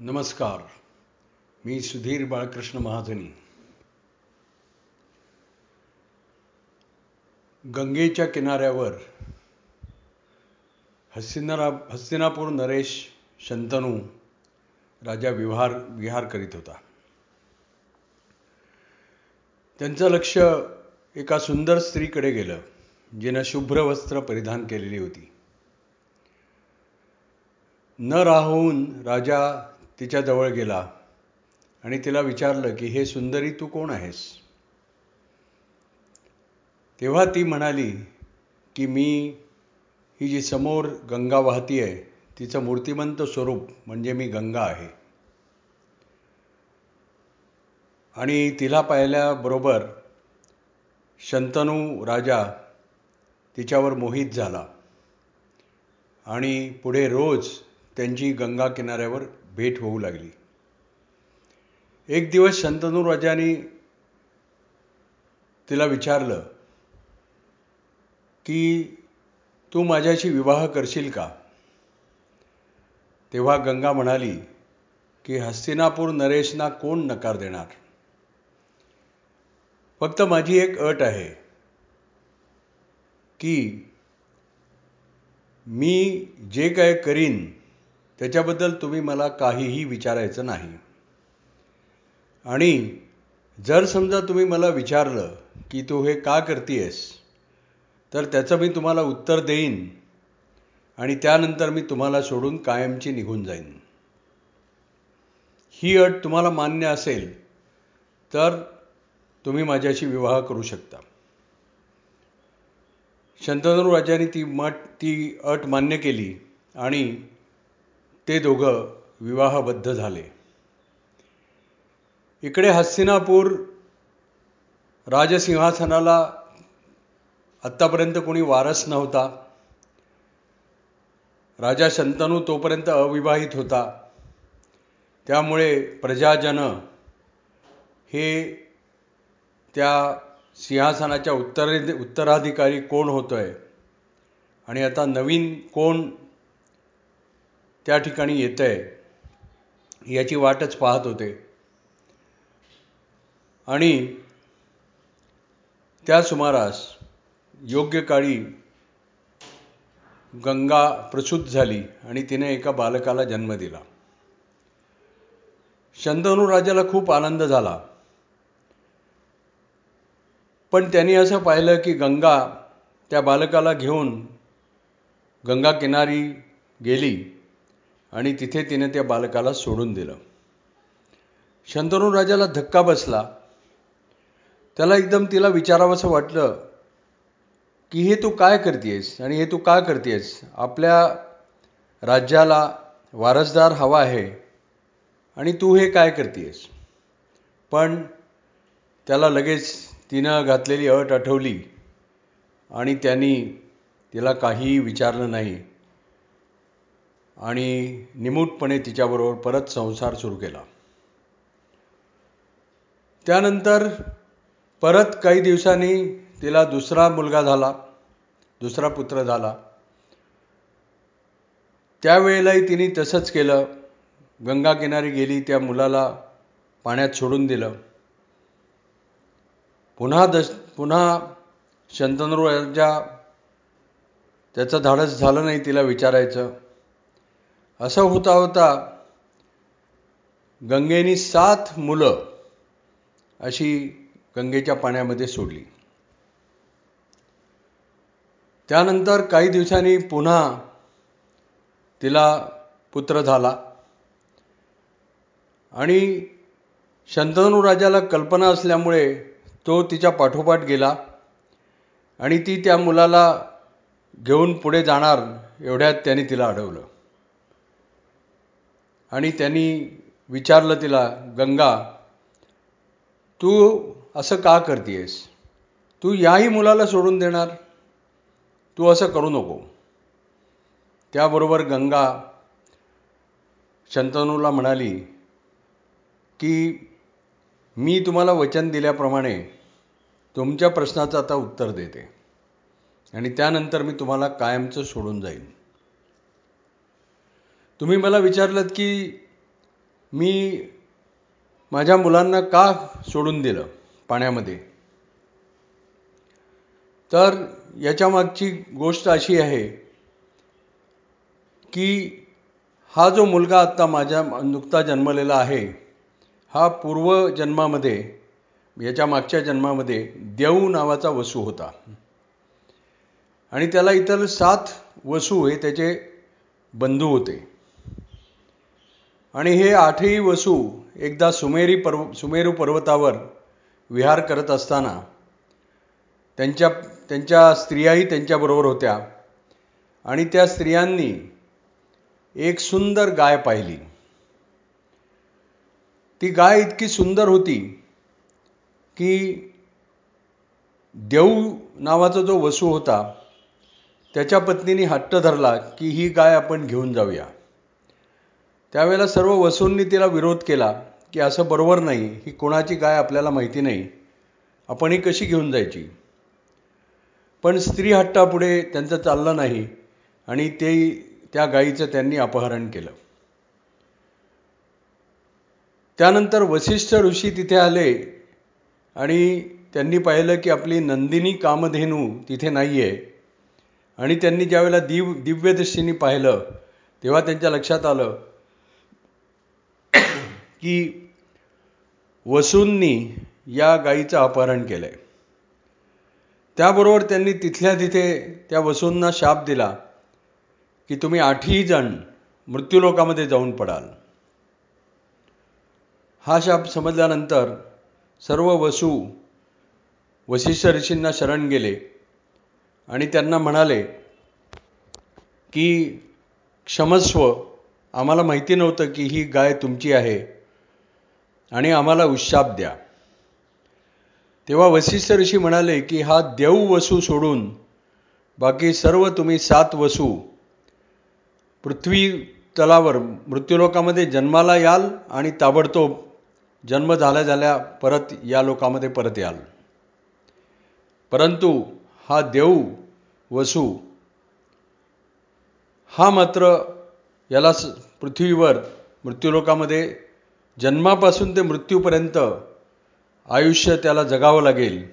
नमस्कार. मी सुधीर बाळकृष्ण महाजनी. गंगेच्या किनाऱ्यावर हस्तिनारा हस्तिनापूर नरेश शंतनू राजा विहार विहार करीत होता. त्यांचं लक्ष एका सुंदर स्त्रीकडे गेलं जिनं शुभ्र वस्त्र परिधान केलेली होती. न राहून राजा तिच्याजवळ गेला आणि तिला विचारलं की हे सुंदरी तू कोण आहेस? तेव्हा ती म्हणाली की मी ही जी समोर गंगा वाहती आहे तिचं मूर्तिमंत स्वरूप म्हणजे मी गंगा आहे. आणि तिला पाहिल्याबरोबर शंतनू राजा तिच्यावर मोहित झाला आणि पुढे रोज त्यांची गंगा किनाऱ्यावर भेट होऊ लागली. एक दिवस शंतनू राजाने तिला विचारलं की तू माझ्याशी विवाह करशील का? तेव्हा गंगा म्हणाली की हस्तिनापूर नरेशना कोण नकार देणार? फक्त माझी एक अट आहे की मी जे काय करीन त्याच्याबद्दल तुम्ही मला काहीही विचारायचं नाही. आणि जर समजा तुम्ही मला विचारलं की तू हे का करतेयस तर त्याचं मी तुम्हाला उत्तर देईन आणि त्यानंतर मी तुम्हाला सोडून कायमची निघून जाईन. ही अट तुम्हाला मान्य असेल तर तुम्ही माझ्याशी विवाह करू शकता. शंतनू राजाने ती मठ ती अट मान्य केली आणि ते दोघं विवाहबद्ध झाले. इकडे हस्तिनापूर राजसिंहासनाला आत्तापर्यंत कोणी वारस नव्हता. राजा शंतनू तोपर्यंत अविवाहित होता. त्यामुळे प्रजाजन हे त्या सिंहासनाच्या उत्तरे उत्तराधिकारी कोण होतोय? आणि आता नवीन कोण त्या ठिकाणी येत आहे याची वाटच पाहत होते. आणि त्या सुमारास योग्य काळी गंगा प्रसूत झाली आणि तिने एका बालकाला जन्म दिला. शंतनू राजाला खूप आनंद झाला. पण त्यांनी असं पाहिलं की गंगा त्या बालकाला घेऊन गंगा किनारी गेली. आणि तिथे तिने त्या बालकाला सोडून दिलं. शंतनू राजाला धक्का बसला. त्याला एकदम तिला विचारावंसं वाटलं की हे तू काय करतेस आणि हे तू का करतेस आपल्या राज्याला वारसदार हवा आहे आणि तू हे काय करतेस पण त्याला लगेच तिनं घातलेली अट आठवली आणि त्यांनी तिला काहीही विचारलं नाही. आणि निमूटपणे तिच्याबरोबर परत संसार सुरू केला. त्यानंतर परत काही दिवसांनी तिला दुसरा मुलगा झाला दुसरा पुत्र झाला. त्यावेळेलाही तिने तसंच केलं. गंगा किनारी गेली त्या मुलाला पाण्यात सोडून दिलं. पुन्हा दश पुन्हा शंतनू त्याचं धाडस झालं नाही तिला विचारायचं. असं होता होता गंगेनी सात मुलं अशी गंगेच्या पाण्यामध्ये सोडली. त्यानंतर काही दिवसांनी पुन्हा तिला पुत्र झाला आणि शंतनू राजाला कल्पना असल्यामुळे तो तिच्या पाठोपाठ गेला आणि ती त्या मुलाला घेऊन पुढे जाणार एवढ्यात त्याने तिला अडवलं. आणि त्यांनी विचारलं तिला गंगा तू असं का करतेस तू याही मुलाला सोडून देणार? तू असं करू नको. त्याबरोबर गंगा शंतनूला म्हणाली की मी तुम्हाला वचन दिल्याप्रमाणे तुमच्या प्रश्नाचं आता उत्तर देते आणि त्यानंतर मी तुम्हाला कायमचं सोडून जाईन. तुम्ही मला विचारलं की मी माझ्या मुलांना का सोडून दिलं पाण्यामध्ये? तर याच्यामागची गोष्ट अशी आहे की हा जो मुलगा आत्ता माझ्या नुकता जन्मलेला आहे हा पूर्व जन्मामध्ये याच्या मागच्या जन्मामध्ये देऊ नावाचा वसू होता. आणि त्याला इतर सात वसू हे त्याचे बंधू होते. आणि हे आठही वसू एकदा सुमेरी पर्व सुमेरू पर्वतावर विहार करत असताना त्यांच्या त्यांच्या स्त्रियाही त्यांच्याबरोबर होत्या. आणि त्या स्त्रियांनी एक सुंदर गाय पाहिली. ती गाय इतकी सुंदर होती की देऊ नावाचा जो वसू होता त्याच्या पत्नीने हट्ट धरला की ही गाय आपण घेऊन जाऊया. त्यावेळेला सर्व वसूंनी तिला विरोध केला की असं बरोबर नाही ही कोणाची गाय आपल्याला माहिती नाही. आपण ही कशी घेऊन जायची? पण स्त्री हट्टापुढे त्यांचं चाललं नाही आणि ते त्या गायीचं त्यांनी अपहरण केलं. त्यानंतर वसिष्ठ ऋषी तिथे आले आणि त्यांनी पाहिलं की आपली नंदिनी कामधेनू तिथे नाही आहे आणि त्यांनी ज्यावेळेला दिव दिव्यदृष्टीने पाहिलं तेव्हा त्यांच्या लक्षात आलं की वसूंनी या गायीचं अपहरण केलं आहे त्याबरोबर त्यांनी तिथल्या तिथे त्या वसूंना शाप दिला की तुम्ही आठही जण मृत्यूलोकामध्ये जाऊन पडाल. हा शाप समजल्यानंतर सर्व वसू वशिष्ठ ऋषींना शरण गेले आणि त्यांना म्हणाले की क्षमस्व आम्हाला माहिती नव्हतं की ही गाय तुमची आहे. आणि आम्हाला उशाप द्या. तेव्हा वशिष्ठ ऋषी म्हणाले की हा देव वसू सोडून बाकी सर्व तुम्ही सात वसू. पृथ्वी तलावर मृत्यूलोकामध्ये जन्माला याल आणि ताबडतोब जन्म झाल्या झाल्या परत या लोकामध्ये परत याल. परंतु हा देऊ वसू. हा मात्र याला पृथ्वीवर मृत्यूलोकामध्ये जन्मापासून ते मृत्यूपर्यंत आयुष्य त्याला जगावं लागेल.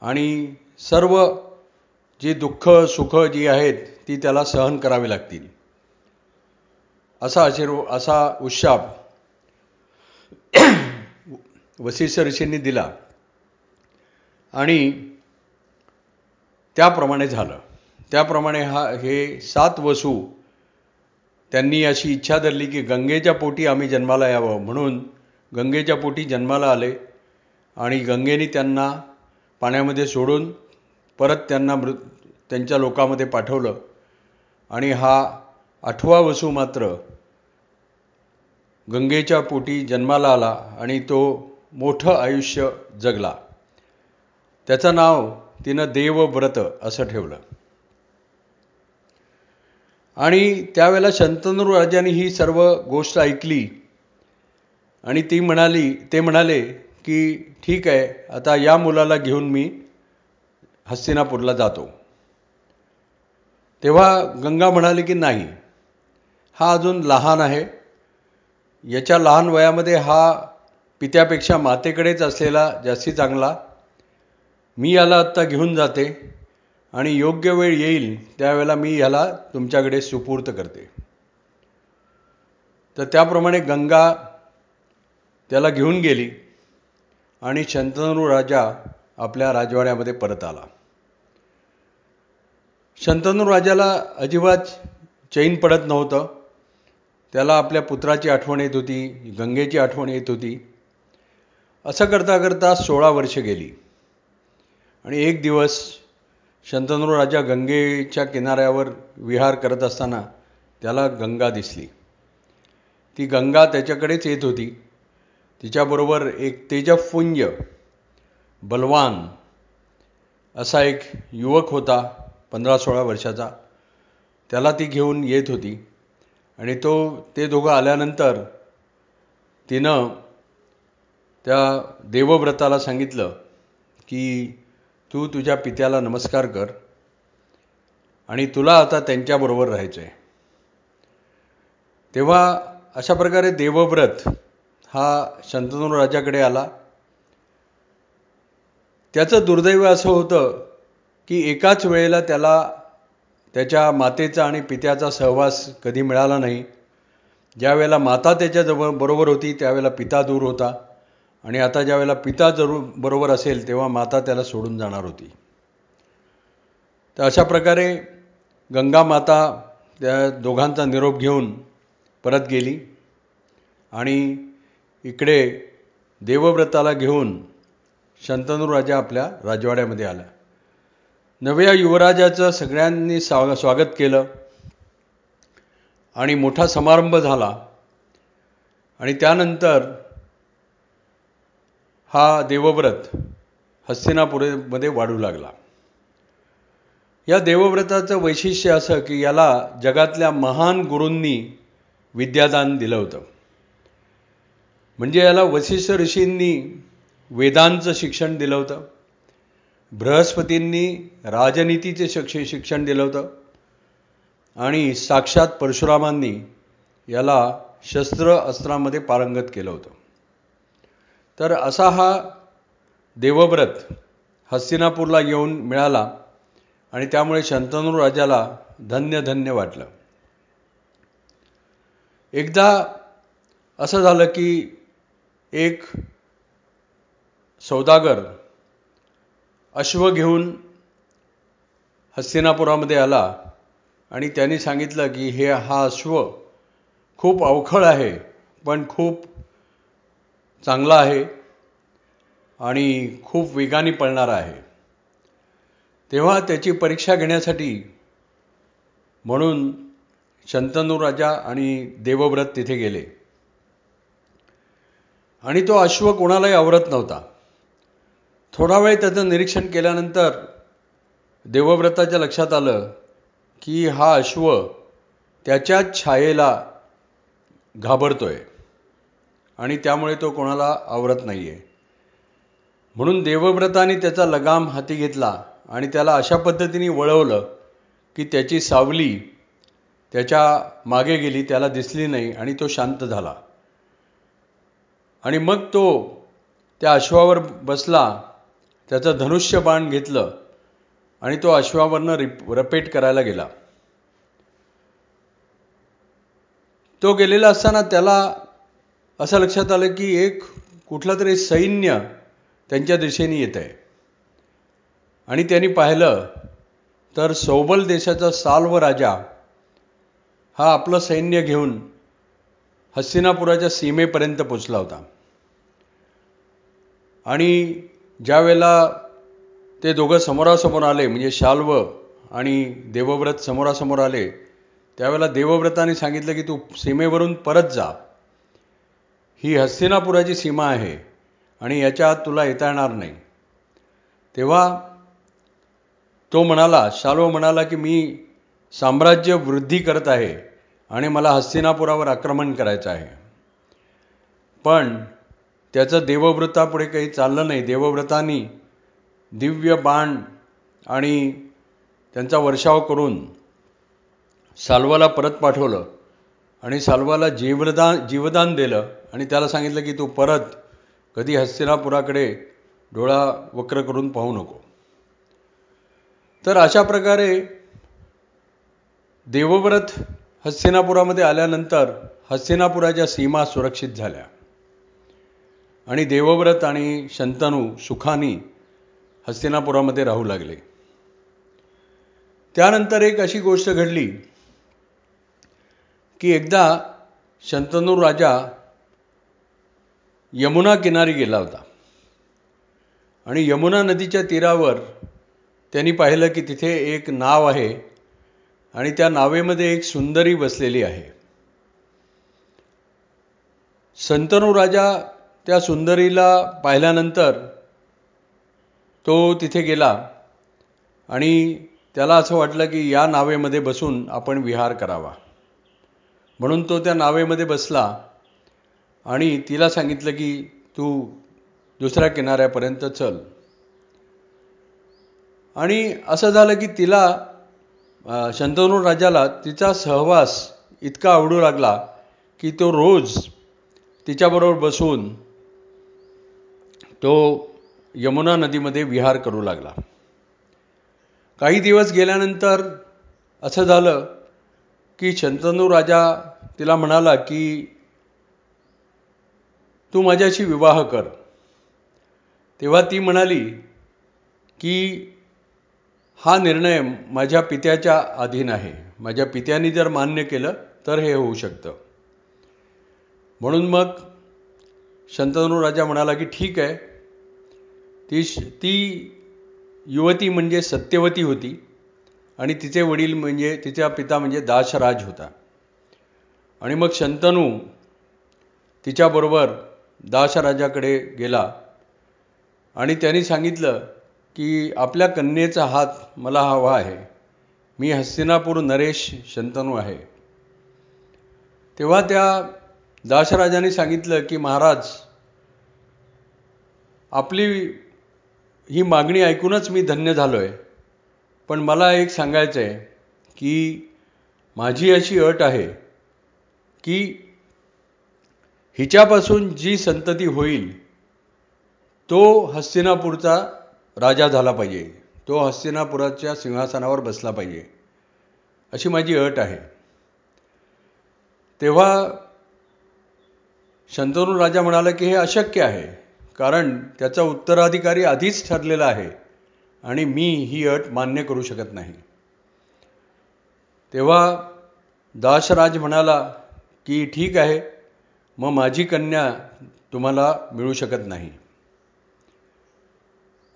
आणि सर्व जी दुःख सुख जी आहेत ती त्याला सहन करावी लागतील. असा आशीर्व असा उशाप वशिष्ठ ऋषींनी दिला. आणि त्याप्रमाणे झालं. त्याप्रमाणे हा हे सात वसू त्यांनी अशी इच्छा धरली की गंगेच्या पोटी आम्ही जन्माला यावं म्हणून गंगेच्या पोटी जन्माला आले आणि गंगेने त्यांना पाण्यामध्ये सोडून परत त्यांना मृ त्यांच्या लोकामध्ये पाठवलं. आणि हा आठवा वसू मात्र गंगेच्या पोटी जन्माला आला आणि तो मोठं आयुष्य जगला. त्याचं नाव तिनं देवव्रत असं ठेवलं. आणि त्यावेळेला शंतनू राजाने ही सर्व गोष्ट ऐकली. आणि ती म्हणाली ते म्हणाले की ठीक आहे आता या मुलाला घेऊन मी हस्तिनापूरला जातो. तेव्हा गंगा म्हणाली की नाही हा अजून लहान आहे. याच्या लहान वयामध्ये हा पित्यापेक्षा मातेकडेच असलेला जास्ती चांगला. मी याला आत्ता घेऊन जाते. आणि योग्य वेळ येईल त्यावेळेला मी ह्याला तुमच्याकडे सुपूर्त करते. तर त्याप्रमाणे गंगा त्याला घेऊन गेली आणि शंतनू राजा आपल्या राजवाड्यामध्ये परत आला. शंतनू राजाला अजिबात चैन पडत नव्हतं. त्याला आपल्या पुत्राची आठवण येत होती गंगेची आठवण येत होती. असं करता करता सोळा वर्ष गेली. आणि एक दिवस शंतनू राजा गंगेच्या किनाऱ्यावर विहार करत असताना त्याला गंगा दिसली. ती गंगा त्याच्याकडेच येत होती. तिच्याबरोबर एक तेजपुंज बलवान असा एक युवक होता पंधरा सोळा वर्षाचा. त्याला ती घेऊन येत होती आणि तो ते दोघं आल्यानंतर तिनं त्या देवव्रताला सांगितलं की तू तुझ्या पित्याला नमस्कार कर आणि तुला आता त्यांच्याबरोबर राहायचं आहे तेव्हा अशा प्रकारे देवव्रत हा शंतनू राजाकडे आला. त्याचं दुर्दैव असं होतं की एकाच वेळेला त्याला त्याच्या मातेचा आणि पित्याचा सहवास कधी मिळाला नाही. ज्या वेळेला माता त्याच्याजवळ बरोबर होती त्यावेळेला पिता दूर होता. आणि आता ज्या वेळेला पिता जरूर बरोबर असेल तेव्हा माता त्याला सोडून जाणार होती. तर अशा प्रकारे गंगा माता त्या दोघांचा निरोप घेऊन परत गेली आणि इकडे देवव्रताला घेऊन शंतनू राजा आपल्या राजवाड्यामध्ये आला नव्या युवराजाचं सगळ्यांनी स्वा स्वागत केलं आणि मोठा समारंभ झाला. आणि त्यानंतर हा देवव्रत हस्तिनापुरेमध्ये वाढू लागला. या देवव्रताचं वैशिष्ट्य असं की याला जगातल्या महान गुरूंनी विद्यादान दिलं होतं. म्हणजे याला वशिष्ठ ऋषींनी वेदांचं शिक्षण दिलं होतं. बृहस्पतींनी राजनीतीचे शिक्ष शिक्षण दिलं होतं. आणि साक्षात परशुरामांनी याला शस्त्र अस्त्रामध्ये पारंगत केलं होतं. तर असा हा देवव्रत हस्तिनापूरला येऊन मिळाला आणि त्यामुळे शंतनू राजाला धन्य धन्य वाटलं. एकदा असं झालं की एक सौदागर अश्व घेऊन हस्तिनापुरामध्ये आला आणि त्यांनी सांगितलं की हे हा अश्व खूप अवखळ आहे पण खूप चांगला आहे आणि खूप वेगाने पळणारा आहे. तेव्हा त्याची परीक्षा घेण्यासाठी म्हणून शंतनू राजा आणि देवव्रत तिथे गेले. आणि तो अश्व कोणालाही आवरत नव्हता. थोडा वेळ त्याचं निरीक्षण केल्यानंतर देवव्रताच्या लक्षात आलं की हा अश्व त्याच्याच छायेला घाबरतोय. आणि त्यामुळे तो कोणाला आवरत नाही आहे म्हणून देवव्रताने त्याचा लगाम हाती घेतला आणि त्याला अशा पद्धतीने वळवलं की त्याची सावली त्याच्यामागे गेली त्याला दिसली नाही आणि तो शांत झाला. आणि मग तो त्या अश्वावर बसला त्याचं धनुष्य बाण घेतलं आणि तो अश्वावरनं रिप रपेट करायला गेला. तो गेलेला असताना त्याला असं लक्षात आलं की एक कुठला तरी सैन्य त्यांच्या दिशेने येत आहे. आणि त्यांनी पाहिलं तर सौबल देशाचा साल्व राजा हा आपलं सैन्य घेऊन हस्तिनापुराच्या सीमेपर्यंत पोचला होता. आणि ज्या वेळेला ते दोघं समोरासमोर आले म्हणजे शाल्व आणि देवव्रत समोरासमोर आले त्यावेळेला देवव्रताने सांगितलं की तू सीमेवरून परत जा. ही हस्तिनापुराची सीमा आहे आणि याच्या आत तुला येता येणार नाही. तेव्हा तो म्हणाला शाल्व म्हणाला की मी साम्राज्य वृद्धी करत आहे आणि मला हस्तिनापुरावर आक्रमण करायचं आहे. पण त्याचं देवव्रतापुढे काही चाललं नाही. देवव्रतांनी दिव्य बाण आणि त्यांचा वर्षाव करून साल्वाला परत पाठवलं. आणि साल्वाला जीवदान जीवदान दिलं आणि त्याला सांगितलं की तू परत कधी हस्तिनापुराकडे डोळा वक्र करून पाहू नको. तर अशा प्रकारे देवव्रत हस्तिनापुरामध्ये आल्यानंतर हस्तिनापुराच्या सीमा सुरक्षित झाल्या. आणि देवव्रत आणि शंतनू सुखानी हस्तिनापुरामध्ये राहू लागले. त्यानंतर एक अशी गोष्ट घडली की एकदा शंतनू राजा यमुना किनारी गेला होता. आणि यमुना नदीच्या तीरावर त्यांनी पाहिलं की तिथे एक नाव आहे आणि त्या नावेमध्ये एक सुंदरी बसलेली आहे. संतनू राजा त्या सुंदरीला पाहिल्यानंतर तो तिथे गेला आणि त्याला असं वाटलं की या नावेमध्ये बसून आपण विहार करावा. म्हणून तो त्या नावेमध्ये बसला आणि तिला सांगितलं की तू दुसऱ्या किनाऱ्यापर्यंत चल. आणि असं झालं की तिला शंतनू राजाला तिचा सहवास इतका आवडू लागला की तो रोज तिच्याबरोबर बसून तो यमुना नदीमध्ये विहार करू लागला. काही दिवस गेल्यानंतर असं झालं की शंतनू राजा तिला म्हणाला की तू माझ्याशी विवाह कर. तेव्हा ती म्हणाली की हा निर्णय माझ्या पित्याच्या अधीन आहे. माझ्या पित्याने जर मान्य केलं तर हे होऊ शकतं. म्हणून मग शंतनू राजा म्हणाला की ठीक आहे. ती ती युवती म्हणजे सत्यवती होती. आणि तिचे वडील म्हणजे तिचा पिता म्हणजे दाशराज होता. आणि मग शंतनू तिच्याबरोबर दाशराजाकडे गेला. आणि त्यांनी सांगितलं की आपल्या कन्येचा हात मला हवा आहे. मी हस्तिनापूर नरेश शंतनू आहे. तेव्हा त्या दाशराजाने सांगितलं की महाराज आपली ही मागणी ऐकूनच मी धन्य झालो आहे पण मला एक सांगायचं आहे की माझी अशी अट आहे की हिच्यापासून जी संतती होईल तो हस्तिनापूरचा राजा झाला पाहिजे. तो हस्तिनापुराच्या सिंहासनावर बसला पाहिजे. अशी माझी अट आहे. तेव्हा शंतनू राजा म्हणाला की हे अशक्य आहे कारण त्याचा उत्तराधिकारी आधीच ठरलेला आहे. आणि मी ही अट मान्य करू शकत नाही. तेव्हा दासराज म्हणाला की ठीक आहे मग माझी कन्या तुम्हाला मिळू शकत नाही.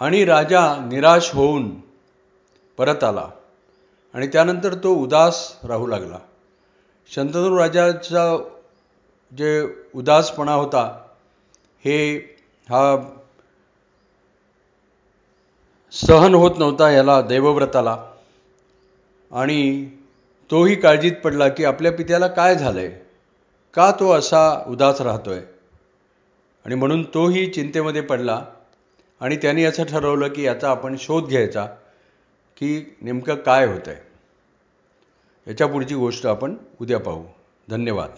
आणि राजा निराश होऊन परत आला आणि त्यानंतर तो उदास राहू लागला. शंतनू राजाचा जे उदासपणा होता हे हा सहन होत नव्हता याला देवव्रताला. आणि तोही काळजीत पडला की आपल्या पित्याला काय झालंय? का तो असा उदास राहतोय? आणि म्हणून तोही चिंतेमध्ये पडला. आणि त्यांनी असं ठरवलं की याचा आपण शोध घ्यायचा की नेमकं काय होतं आहे याच्या पुढची गोष्ट आपण उद्या पाहू. धन्यवाद.